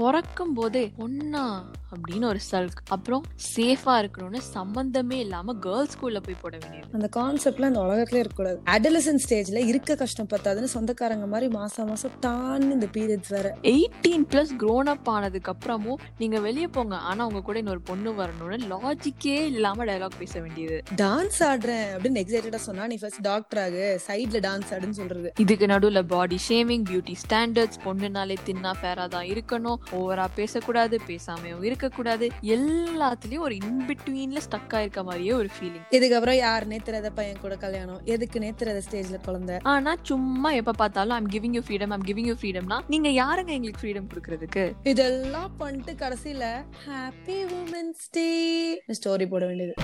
பிறக்கும் போதே ஒன்னா அப்படின்னு ஒரு சல்க் அப்புறம் சேஃபா இருக்கணும்னு சம்பந்தமே இல்லாம கேர்ள்ஸ் ஸ்கூல்ல போய் போட வேண்டியது. அந்த கான்செப்ட்ல அந்த உலகத்துல இருக்கக்கூடாது. அடலசன் ஸ்டேஜ்ல இருக்க கஷ்டம் பத்தாதுன்னு சொந்தக்காரங்க மாதிரி மாசம் மாசம் தான் இந்த பீரியட்ஸ் வேற. எயிட்டீன் பிளஸ் க்ரோன் அப் ஆனதுக்கு அப்புறமும் நீங்க வெளியே போங்க. ஆனா உங்க கூட இன்னொரு பொண்ணு வரணும்னு லாஜிக்கே இல்லாம டயலாக் பேச வேண்டியது. டான்ஸ் ஆடுறேன் அப்படின்னு எக்ஸைட்டடா சொன்னா நீ ஃபர்ஸ்ட் டாக்டர் ஆகு சைட்ல டான்ஸ் ஆடுன்னு சொல்றது. இதுக்கு நடுவுல பாடி ஷேமிங் பியூட்டி ஸ்டாண்டர்ட்ஸ் பொண்ணுனாலே தின்னா ஃபேரா தான் இருக்கணும். ஓவரா பேசக்கூடாது பேசாமையும் இருக்கக்கூடாது எல்லாத்துலயும் ஒரு இன்பிட்வீன்ல ஸ்டக் ஆயிருக்க மாதிரியே ஒரு ஃபீலிங் இதுக்கப்புறம் யாருன்னே தெரியாத பையன் கூட கல்யாணம்? எதுக்குன்னே தெரியாத ஸ்டேஜ்ல குழந்தை? ஆனா சும்மா எப்ப பார்த்தாலும் I'm giving you freedom I'm giving you ஃப்ரீடம்னா நீங்க யாருங்க எங்களுக்கு ஃப்ரீடம் கொடுக்கறதுக்கு? இதெல்லாம் பண்ணிட்டு கடைசியில ஹாப்பி உமன்ஸ் டே ஸ்டோரி போட வேண்டியது.